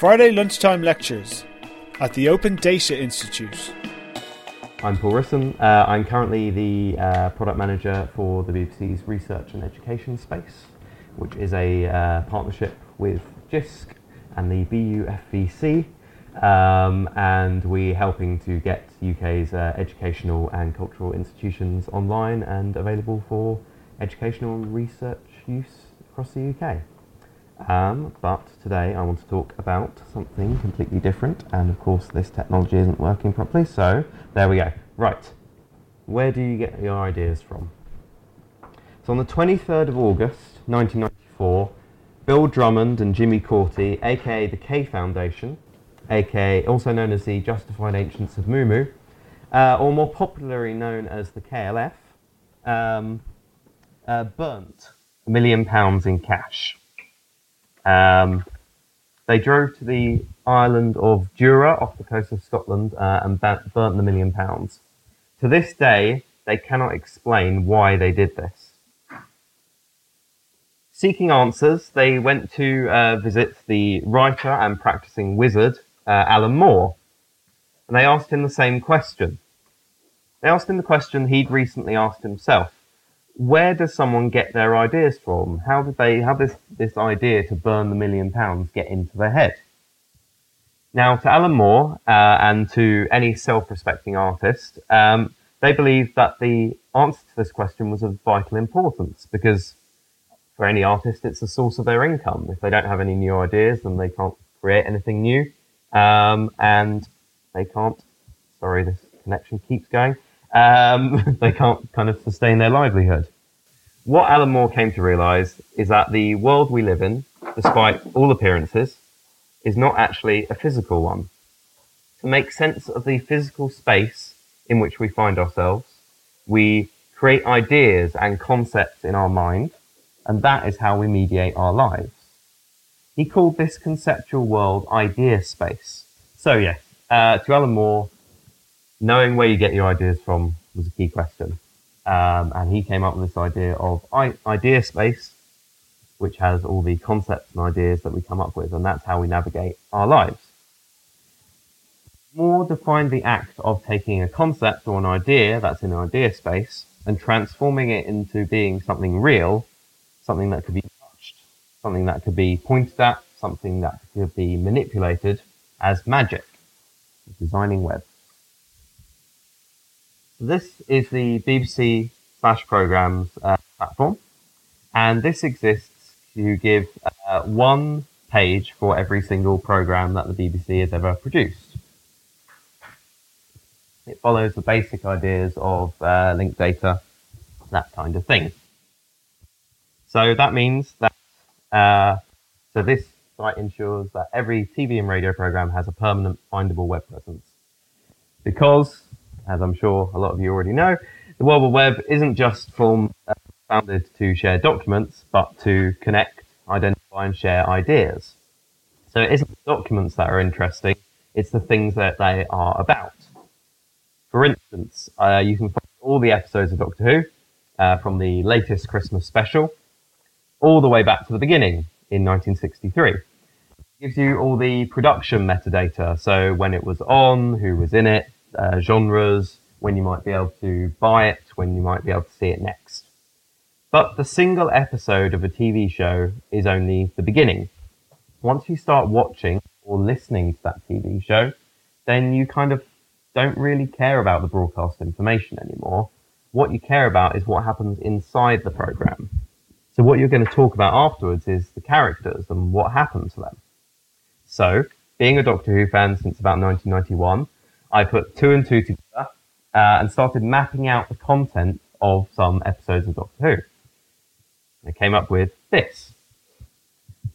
Friday lunchtime lectures at the Open Data Institute. I'm Paul Rissen. Uh, I'm currently the uh, product manager for the BBC's research and education space, which is a uh, partnership with JISC and the BUFVC. Um, and we're helping to get UK's uh, educational and cultural institutions online and available for educational and research use across the UK. Um, but today I want to talk about something completely different, and of course, this technology isn't working properly, so there we go. Right, where do you get your ideas from? So, on the 23rd of August 1994, Bill Drummond and Jimmy Cauty, aka the K Foundation, aka also known as the Justified Ancients of Mumu, uh, or more popularly known as the KLF, um, uh, burnt a million pounds in cash. Um, they drove to the island of Jura off the coast of Scotland uh, and burnt the million pounds. To this day, they cannot explain why they did this. Seeking answers, they went to uh, visit the writer and practicing wizard, uh, Alan Moore, and they asked him the same question. They asked him the question he'd recently asked himself where does someone get their ideas from? How did they, how this, this idea to burn the million pounds get into their head? Now, to Alan Moore uh, and to any self-respecting artist, um, they believe that the answer to this question was of vital importance because for any artist, it's the source of their income. If they don't have any new ideas, then they can't create anything new, um, and they can't. Sorry, this connection keeps going um, they can't kind of sustain their livelihood. What Alan Moore came to realize is that the world we live in, despite all appearances, is not actually a physical one. To make sense of the physical space in which we find ourselves, we create ideas and concepts in our mind, and that is how we mediate our lives. He called this conceptual world idea space. So, yes, uh, to Alan Moore, knowing where you get your ideas from was a key question. Um, and he came up with this idea of idea space, which has all the concepts and ideas that we come up with, and that's how we navigate our lives. Moore defined the act of taking a concept or an idea that's in idea space and transforming it into being something real, something that could be touched, something that could be pointed at, something that could be manipulated as magic, designing web. This is the BBC Slash Programs uh, platform, and this exists to give uh, one page for every single program that the BBC has ever produced. It follows the basic ideas of uh, linked data, that kind of thing. So that means that uh, so this site ensures that every TV and radio program has a permanent findable web presence. Because as I'm sure a lot of you already know, the World Wide Web isn't just form, uh, founded to share documents, but to connect, identify, and share ideas. So it isn't the documents that are interesting, it's the things that they are about. For instance, uh, you can find all the episodes of Doctor Who uh, from the latest Christmas special all the way back to the beginning in 1963. It gives you all the production metadata, so when it was on, who was in it, uh, genres, when you might be able to buy it, when you might be able to see it next. But the single episode of a TV show is only the beginning. Once you start watching or listening to that TV show, then you kind of don't really care about the broadcast information anymore. What you care about is what happens inside the program. So what you're going to talk about afterwards is the characters and what happened to them. So, being a Doctor Who fan since about 1991, I put two and two together uh, and started mapping out the content of some episodes of Doctor Who. I came up with this.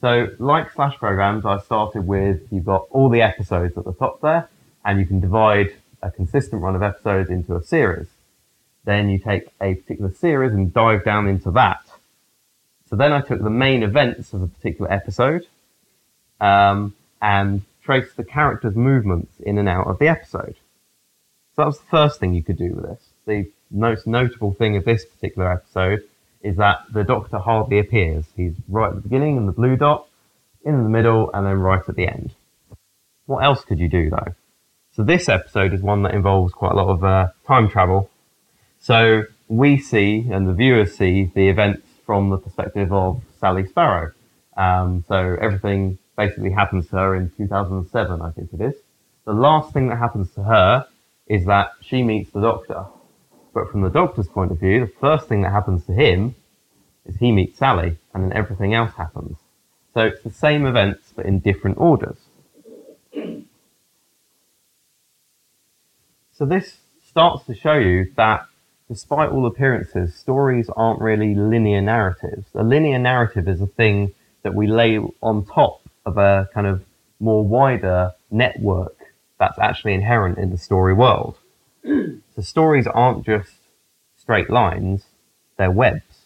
So, like slash programs, I started with you've got all the episodes at the top there, and you can divide a consistent run of episodes into a series. Then you take a particular series and dive down into that. So then I took the main events of a particular episode um, and trace the character's movements in and out of the episode. So that was the first thing you could do with this. The most notable thing of this particular episode is that the Doctor hardly appears. He's right at the beginning in the blue dot, in the middle, and then right at the end. What else could you do though? So this episode is one that involves quite a lot of uh, time travel. So we see, and the viewers see, the events from the perspective of Sally Sparrow. Um, so everything basically happens to her in 2007, I think it is. The last thing that happens to her is that she meets the doctor. But from the doctor's point of view, the first thing that happens to him is he meets Sally, and then everything else happens. So it's the same events, but in different orders. So this starts to show you that despite all appearances, stories aren't really linear narratives. A linear narrative is a thing that we lay on top of a kind of more wider network that's actually inherent in the story world. so stories aren't just straight lines, they're webs.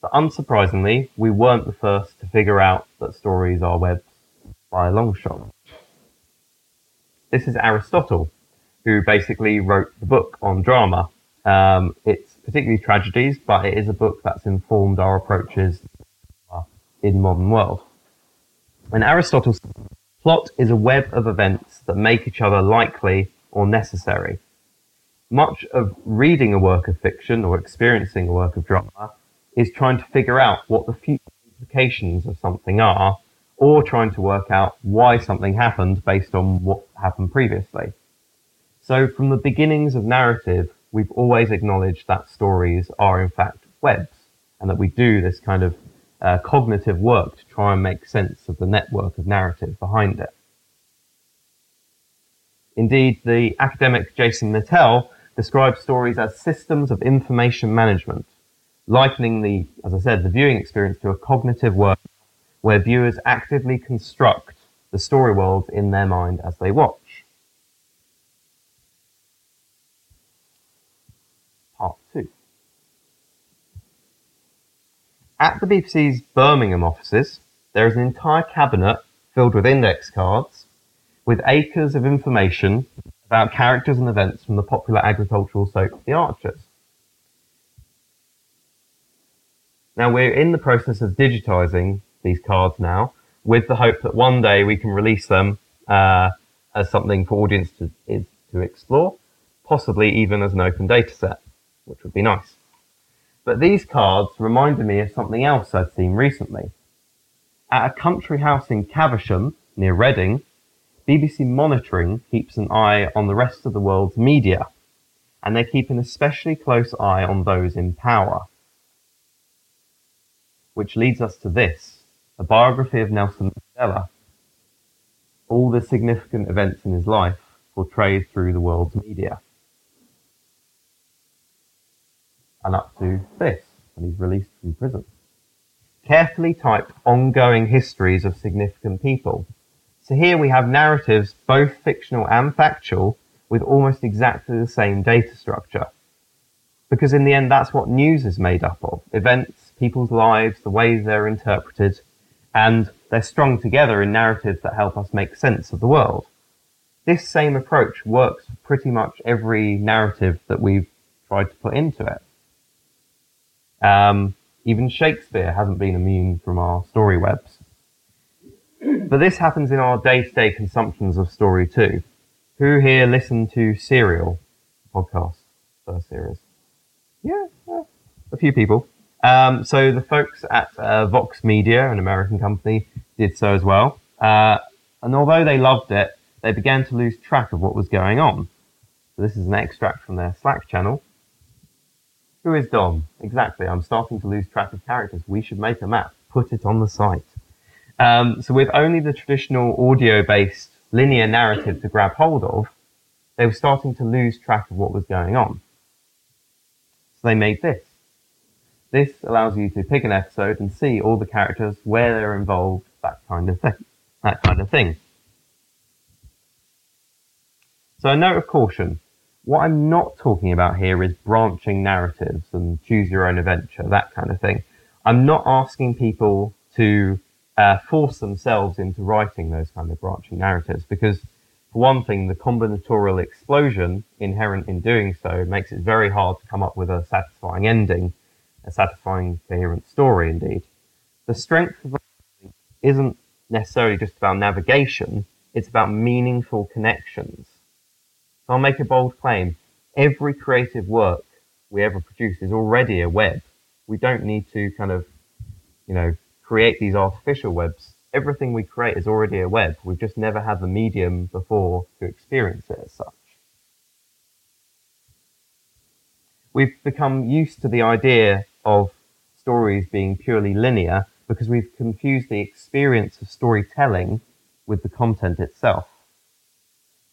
But unsurprisingly, we weren't the first to figure out that stories are webs by a long shot. This is Aristotle, who basically wrote the book on drama. Um, it's particularly tragedies, but it is a book that's informed our approaches in modern world. And Aristotle's plot is a web of events that make each other likely or necessary. Much of reading a work of fiction or experiencing a work of drama is trying to figure out what the future implications of something are, or trying to work out why something happened based on what happened previously. So from the beginnings of narrative, we've always acknowledged that stories are in fact webs, and that we do this kind of uh, cognitive work to try and make sense of the network of narrative behind it. Indeed, the academic Jason Mittell describes stories as systems of information management, likening the, as I said, the viewing experience to a cognitive work where viewers actively construct the story world in their mind as they watch. At the BBC's Birmingham offices, there is an entire cabinet filled with index cards with acres of information about characters and events from the popular agricultural soap The Archers. Now we're in the process of digitizing these cards now with the hope that one day we can release them uh, as something for audience to, to explore, possibly even as an open data set, which would be nice. But these cards reminded me of something else I'd seen recently. At a country house in Caversham, near Reading, BBC Monitoring keeps an eye on the rest of the world's media, and they keep an especially close eye on those in power. Which leads us to this, a biography of Nelson Mandela. All the significant events in his life portrayed through the world's media. And up to this, when he's released from prison. Carefully typed ongoing histories of significant people. So here we have narratives, both fictional and factual, with almost exactly the same data structure. Because in the end, that's what news is made up of. Events people's lives, the ways they're interpreted, and they're strung together in narratives that help us make sense of the world. This same approach works for pretty much every narrative that we've tried to put into it. Um, even Shakespeare hasn't been immune from our story webs. But this happens in our day-to-day consumptions of story too. Who here listened to Serial podcast first series? Yeah, yeah, a few people. Um, so the folks at uh, Vox Media, an American company, did so as well. Uh, and although they loved it, they began to lose track of what was going on. So this is an extract from their Slack channel. Who is Dom? Exactly. I'm starting to lose track of characters. We should make a map. Put it on the site. Um, so with only the traditional audio-based linear narrative to grab hold of, they were starting to lose track of what was going on. So they made this. This allows you to pick an episode and see all the characters, where they're involved, that kind of thing. That kind of thing. So a note of caution. What I'm not talking about here is branching narratives and choose your own adventure, that kind of thing. I'm not asking people to uh, force themselves into writing those kind of branching narratives because for one thing, the combinatorial explosion inherent in doing so makes it very hard to come up with a satisfying ending a satisfying, coherent story indeed. The strength of isn't necessarily just about navigation, it's about meaningful connections. I'll make a bold claim. Every creative work we ever produce is already a web. We don't need to kind of, you know, create these artificial webs. Everything we create is already a web. We've just never had the medium before to experience it as such. We've become used to the idea of stories being purely linear because we've confused the experience of storytelling with the content itself.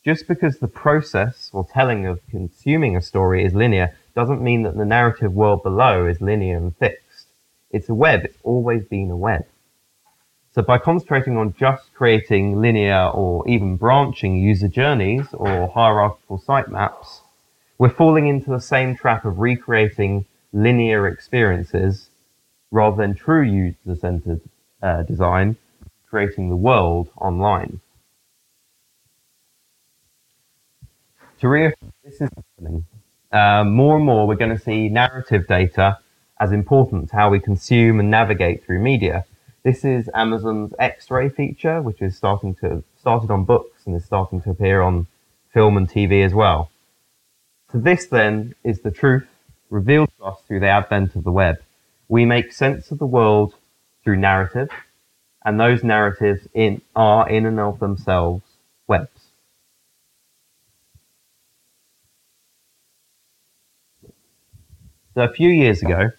Just because the process or telling of consuming a story is linear doesn't mean that the narrative world below is linear and fixed. It's a web, it's always been a web. So by concentrating on just creating linear or even branching user journeys or hierarchical sitemaps, we're falling into the same trap of recreating linear experiences rather than true user-centered uh, design, creating the world online. To reassure this is happening, uh, more and more we're going to see narrative data as important to how we consume and navigate through media. This is Amazon's X-ray feature, which is starting to started on books and is starting to appear on film and TV as well. So this then is the truth revealed to us through the advent of the web. We make sense of the world through narrative, and those narratives in, are in and of themselves webs. So a few years ago,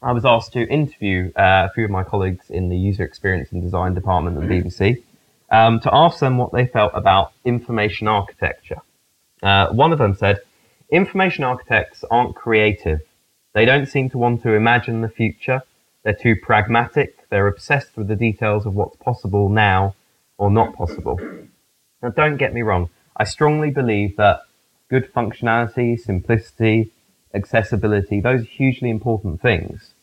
I was asked to interview uh, a few of my colleagues in the user experience and design department at the BBC um, to ask them what they felt about information architecture. Uh, one of them said, Information architects aren't creative. They don't seem to want to imagine the future. They're too pragmatic. They're obsessed with the details of what's possible now or not possible. Now, don't get me wrong. I strongly believe that good functionality, simplicity, accessibility, those are hugely important things.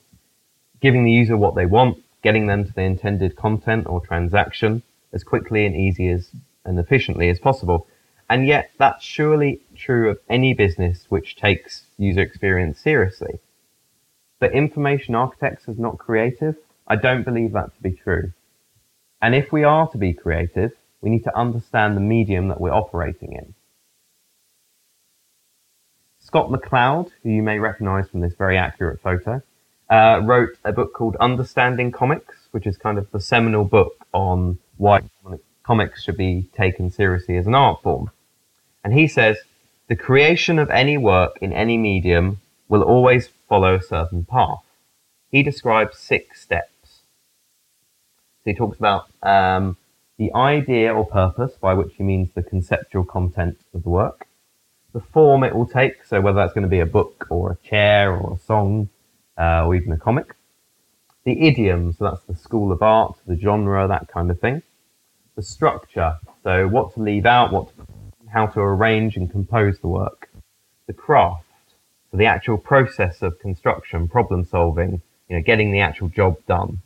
Giving the user what they want, getting them to the intended content or transaction as quickly and easy as and efficiently as possible. And yet that's surely true of any business which takes user experience seriously. But information architects is not creative. I don't believe that to be true. And if we are to be creative, we need to understand the medium that we're operating in. Scott McCloud, who you may recognize from this very accurate photo, uh, wrote a book called Understanding Comics, which is kind of the seminal book on why comics should be taken seriously as an art form. And he says, the creation of any work in any medium will always follow a certain path. He describes six steps. So he talks about um, the idea or purpose, by which he means the conceptual content of the work the form it will take, so whether that's going to be a book or a chair or a song uh, or even a comic. The idiom, so that's the school of art, the genre, that kind of thing. The structure, so what to leave out, what to, how to arrange and compose the work. The craft, so the actual process of construction, problem solving, you know, getting the actual job done.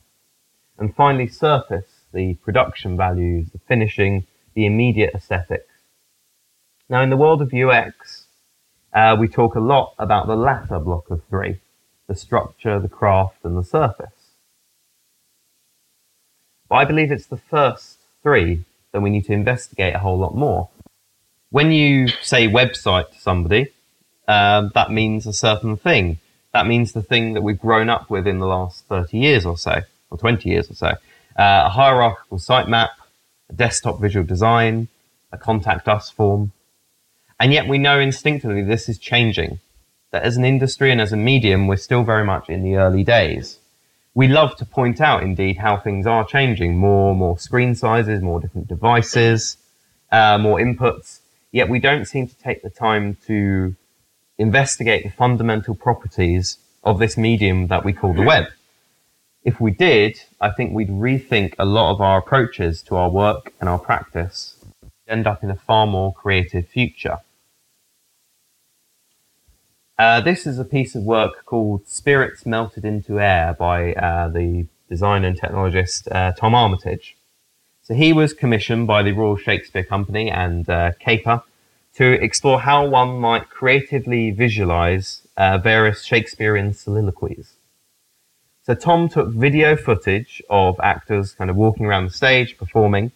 And finally, surface, the production values, the finishing, the immediate aesthetics now, in the world of UX, uh, we talk a lot about the latter block of three the structure, the craft, and the surface. But I believe it's the first three that we need to investigate a whole lot more. When you say website to somebody, um, that means a certain thing. That means the thing that we've grown up with in the last 30 years or so, or 20 years or so. Uh, a hierarchical sitemap, a desktop visual design, a contact us form, and yet we know instinctively this is changing. That as an industry and as a medium, we're still very much in the early days. We love to point out, indeed, how things are changing. More, more screen sizes, more different devices, uh, more inputs. Yet we don't seem to take the time to investigate the fundamental properties of this medium that we call the web. If we did, I think we'd rethink a lot of our approaches to our work and our practice, end up in a far more creative future. Uh, this is a piece of work called Spirits Melted into Air by uh, the designer and technologist uh, Tom Armitage. So he was commissioned by the Royal Shakespeare Company and uh, Caper to explore how one might creatively visualize uh, various Shakespearean soliloquies. So Tom took video footage of actors kind of walking around the stage, performing,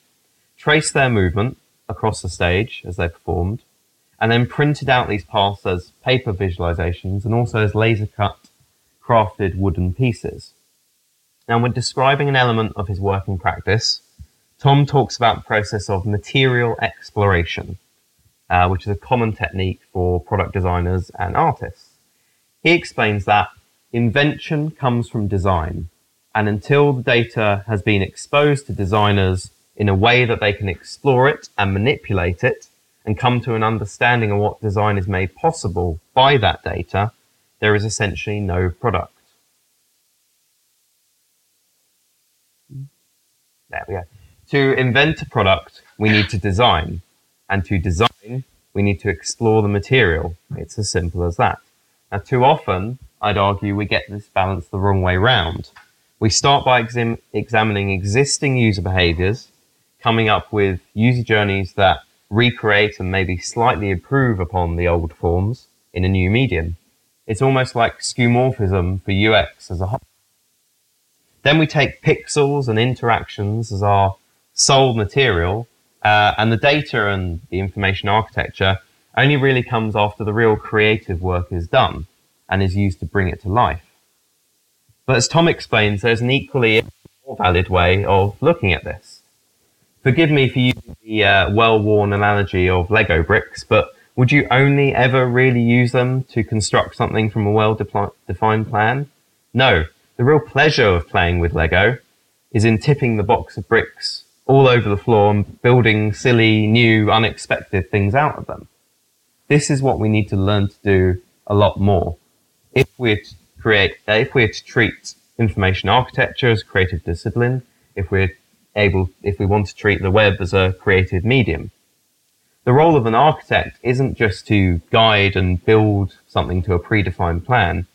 traced their movement across the stage as they performed, and then printed out these paths as paper visualizations and also as laser cut crafted wooden pieces. Now, when describing an element of his working practice, Tom talks about the process of material exploration, uh, which is a common technique for product designers and artists. He explains that invention comes from design, and until the data has been exposed to designers in a way that they can explore it and manipulate it and come to an understanding of what design is made possible by that data, there is essentially no product. There we go. To invent a product, we need to design. And to design, we need to explore the material. It's as simple as that. Now, too often, I'd argue we get this balance the wrong way round. We start by exam- examining existing user behaviors, coming up with user journeys that recreate and maybe slightly improve upon the old forms in a new medium. It's almost like skeuomorphism for UX as a whole. Then we take pixels and interactions as our sole material, uh, and the data and the information architecture only really comes after the real creative work is done and is used to bring it to life. But as Tom explains, there's an equally more valid way of looking at this. Forgive me for using the uh, well-worn analogy of Lego bricks, but would you only ever really use them to construct something from a well-defined plan? No. The real pleasure of playing with Lego is in tipping the box of bricks all over the floor and building silly, new, unexpected things out of them. This is what we need to learn to do a lot more. If we're to create, if we're to treat information architecture as a creative discipline, if we're able, if we want to treat the web as a creative medium, the role of an architect isn't just to guide and build something to a predefined plan.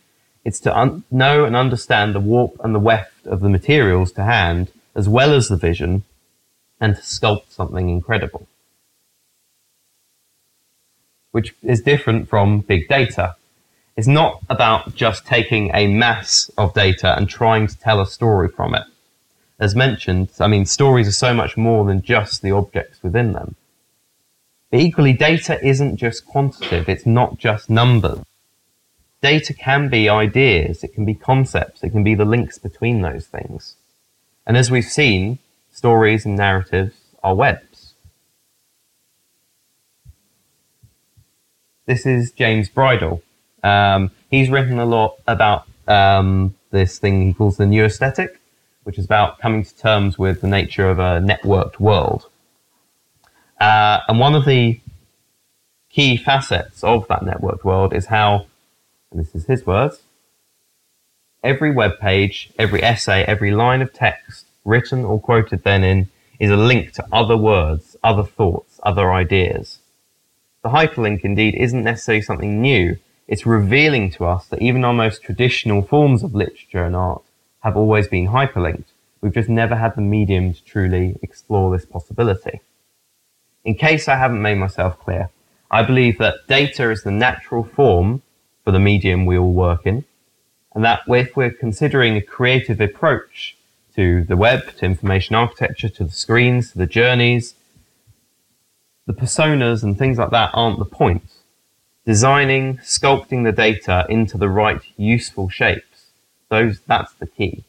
It's to un- know and understand the warp and the weft of the materials to hand, as well as the vision, and to sculpt something incredible. Which is different from big data. It's not about just taking a mass of data and trying to tell a story from it. As mentioned, I mean, stories are so much more than just the objects within them. But equally, data isn't just quantitative, it's not just numbers. Data can be ideas, it can be concepts, it can be the links between those things. And as we've seen, stories and narratives are webs. This is James Bridle. Um, he's written a lot about um, this thing he calls the new aesthetic, which is about coming to terms with the nature of a networked world. Uh, and one of the key facets of that networked world is how, and this is his words, every web page, every essay, every line of text written or quoted therein is a link to other words, other thoughts, other ideas. The hyperlink indeed isn't necessarily something new. It's revealing to us that even our most traditional forms of literature and art have always been hyperlinked. We've just never had the medium to truly explore this possibility. In case I haven't made myself clear, I believe that data is the natural form for the medium we all work in, and that if we're considering a creative approach to the web, to information architecture, to the screens, to the journeys, the personas and things like that aren't the point. Designing, sculpting the data into the right useful shapes, those, that's the key.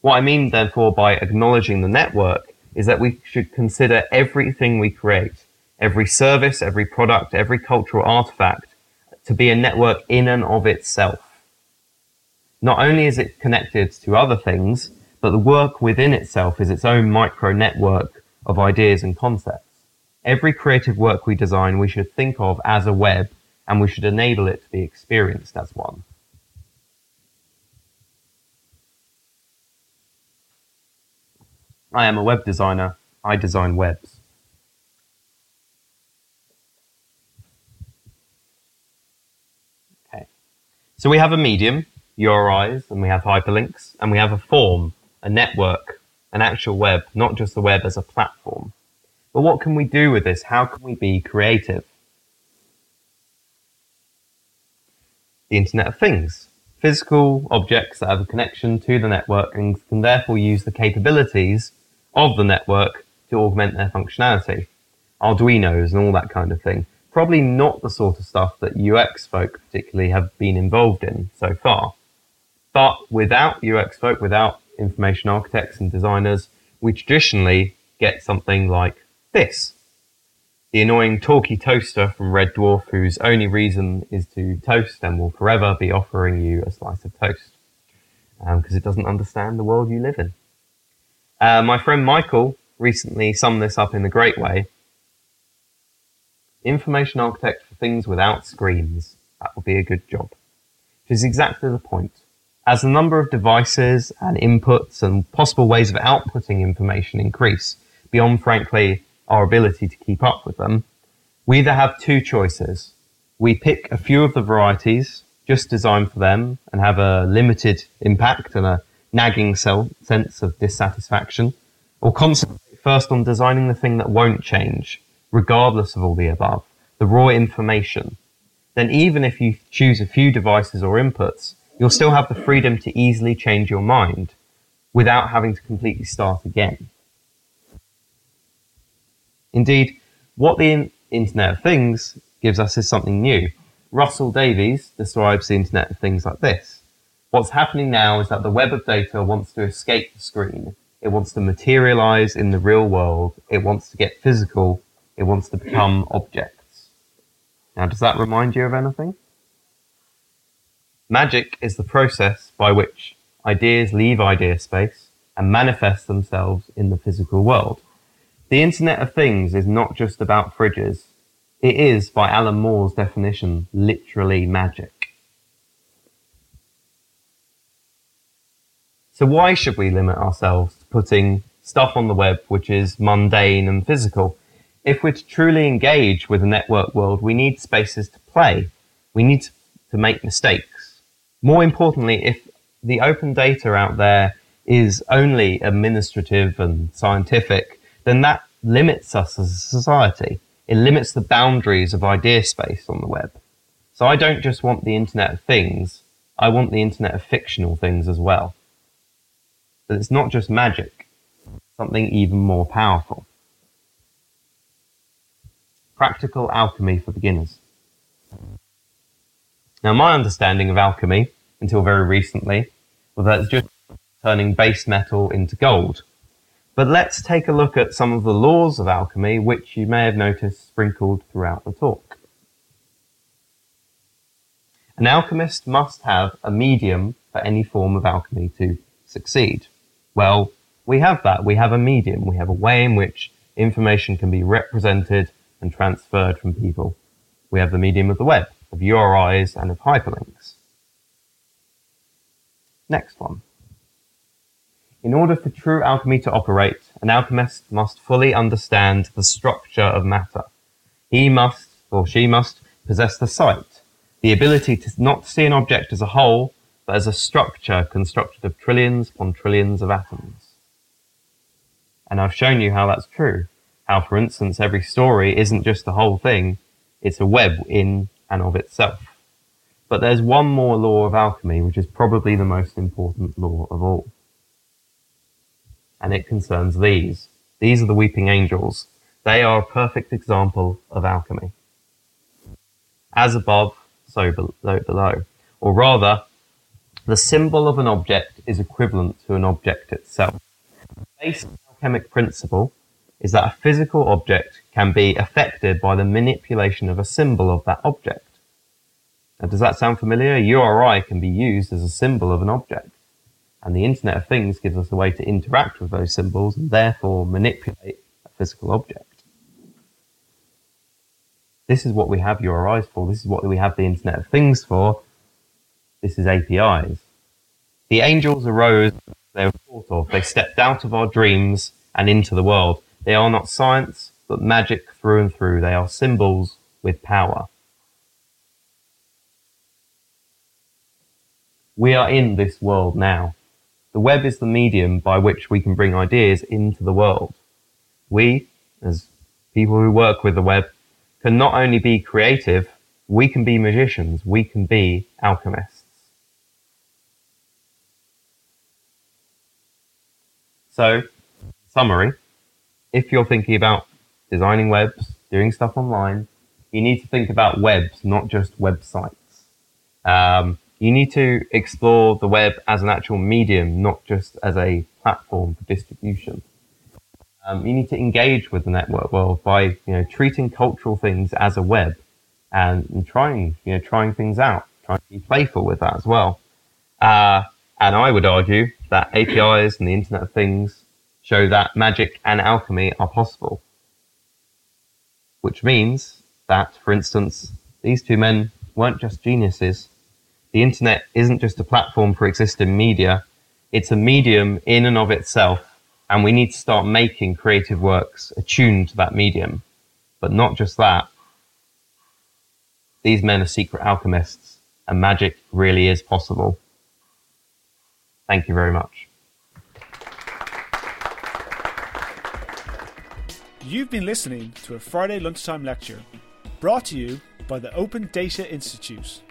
What I mean, therefore, by acknowledging the network is that we should consider everything we create, every service, every product, every cultural artifact to be a network in and of itself. Not only is it connected to other things, but the work within itself is its own micro network of ideas and concepts. Every creative work we design, we should think of as a web and we should enable it to be experienced as one. I am a web designer. I design webs. Okay. So we have a medium, URIs, and we have hyperlinks, and we have a form, a network, an actual web, not just the web as a platform. But what can we do with this? How can we be creative? The Internet of Things. physical objects that have a connection to the network and can therefore use the capabilities of the network to augment their functionality. Arduinos and all that kind of thing. Probably not the sort of stuff that UX folk particularly have been involved in so far. But without UX folk, without information architects and designers, we traditionally get something like this. The annoying talky toaster from Red Dwarf, whose only reason is to toast and will forever be offering you a slice of toast because um, it doesn't understand the world you live in. Uh, my friend Michael recently summed this up in a great way. Information architect for things without screens. That would be a good job. Which is exactly the point. As the number of devices and inputs and possible ways of outputting information increase, beyond frankly our ability to keep up with them, we either have two choices. We pick a few of the varieties just designed for them and have a limited impact and a nagging sense of dissatisfaction, or concentrate first on designing the thing that won't change, regardless of all the above, the raw information, then even if you choose a few devices or inputs, you'll still have the freedom to easily change your mind without having to completely start again. Indeed, what the Internet of Things gives us is something new. Russell Davies describes the Internet of Things like this. What's happening now is that the web of data wants to escape the screen it wants to materialize in the real world. It wants to get physical. It wants to become objects. Now, does that remind you of anything? Magic is the process by which ideas leave idea space and manifest themselves in the physical world. The Internet of Things is not just about fridges. It is, by Alan Moore's definition, literally magic. So why should we limit ourselves to putting stuff on the web which is mundane and physical? If we're to truly engage with the network world, we need spaces to play. We need to make mistakes. More importantly, if the open data out there is only administrative and scientific, then that limits us as a society. It limits the boundaries of idea space on the web. So I don't just want the Internet of Things, I want the Internet of fictional things as well But it's not just magic, something even more powerful. Practical alchemy for beginners. Now, my understanding of alchemy, until very recently, was that it's just turning base metal into gold. But let's take a look at some of the laws of alchemy, which you may have noticed sprinkled throughout the talk. An alchemist must have a medium for any form of alchemy to succeed. Well, we have that. We have a medium. We have a way in which information can be represented and transferred from people. We have the medium of the web, of URIs and of hyperlinks. Next one. In order for true alchemy to operate, an alchemist must fully understand the structure of matter. He must, or she must, possess the sight, the ability to not see an object as a whole, but as a structure constructed of trillions upon trillions of atoms. And I've shown you how that's true. How, for instance, every story isn't just the whole thing, it's a web in and of itself. But there's one more law of alchemy, which is probably the most important law of all. And it concerns these. These are the weeping angels. They are a perfect example of alchemy. As above, so below. Or rather, the symbol of an object is equivalent to an object itself. The basic alchemic principle is that a physical object can be affected by the manipulation of a symbol of that object. Now, does that sound familiar? URI can be used as a symbol of an object. And the Internet of Things gives us a way to interact with those symbols and therefore manipulate a physical object. This is what we have URIs for. This is what we have the Internet of Things for. This is APIs. The angels arose, they were thought of. They stepped out of our dreams and into the world. They are not science, but magic through and through. They are symbols with power. We are in this world now. The web is the medium by which we can bring ideas into the world. We, as people who work with the web, can not only be creative, we can be magicians, we can be alchemists. So, summary if you're thinking about designing webs, doing stuff online, you need to think about webs, not just websites. Um, you need to explore the web as an actual medium, not just as a platform for distribution. Um, you need to engage with the network world by you know treating cultural things as a web and, and trying you know trying things out, trying to be playful with that as well. Uh, and I would argue that APIs and the Internet of Things show that magic and alchemy are possible. Which means that, for instance, these two men weren't just geniuses. The internet isn't just a platform for existing media, it's a medium in and of itself and we need to start making creative works attuned to that medium. But not just that. These men are secret alchemists, and magic really is possible. Thank you very much. You've been listening to a Friday lunchtime lecture brought to you by the Open Data Institute.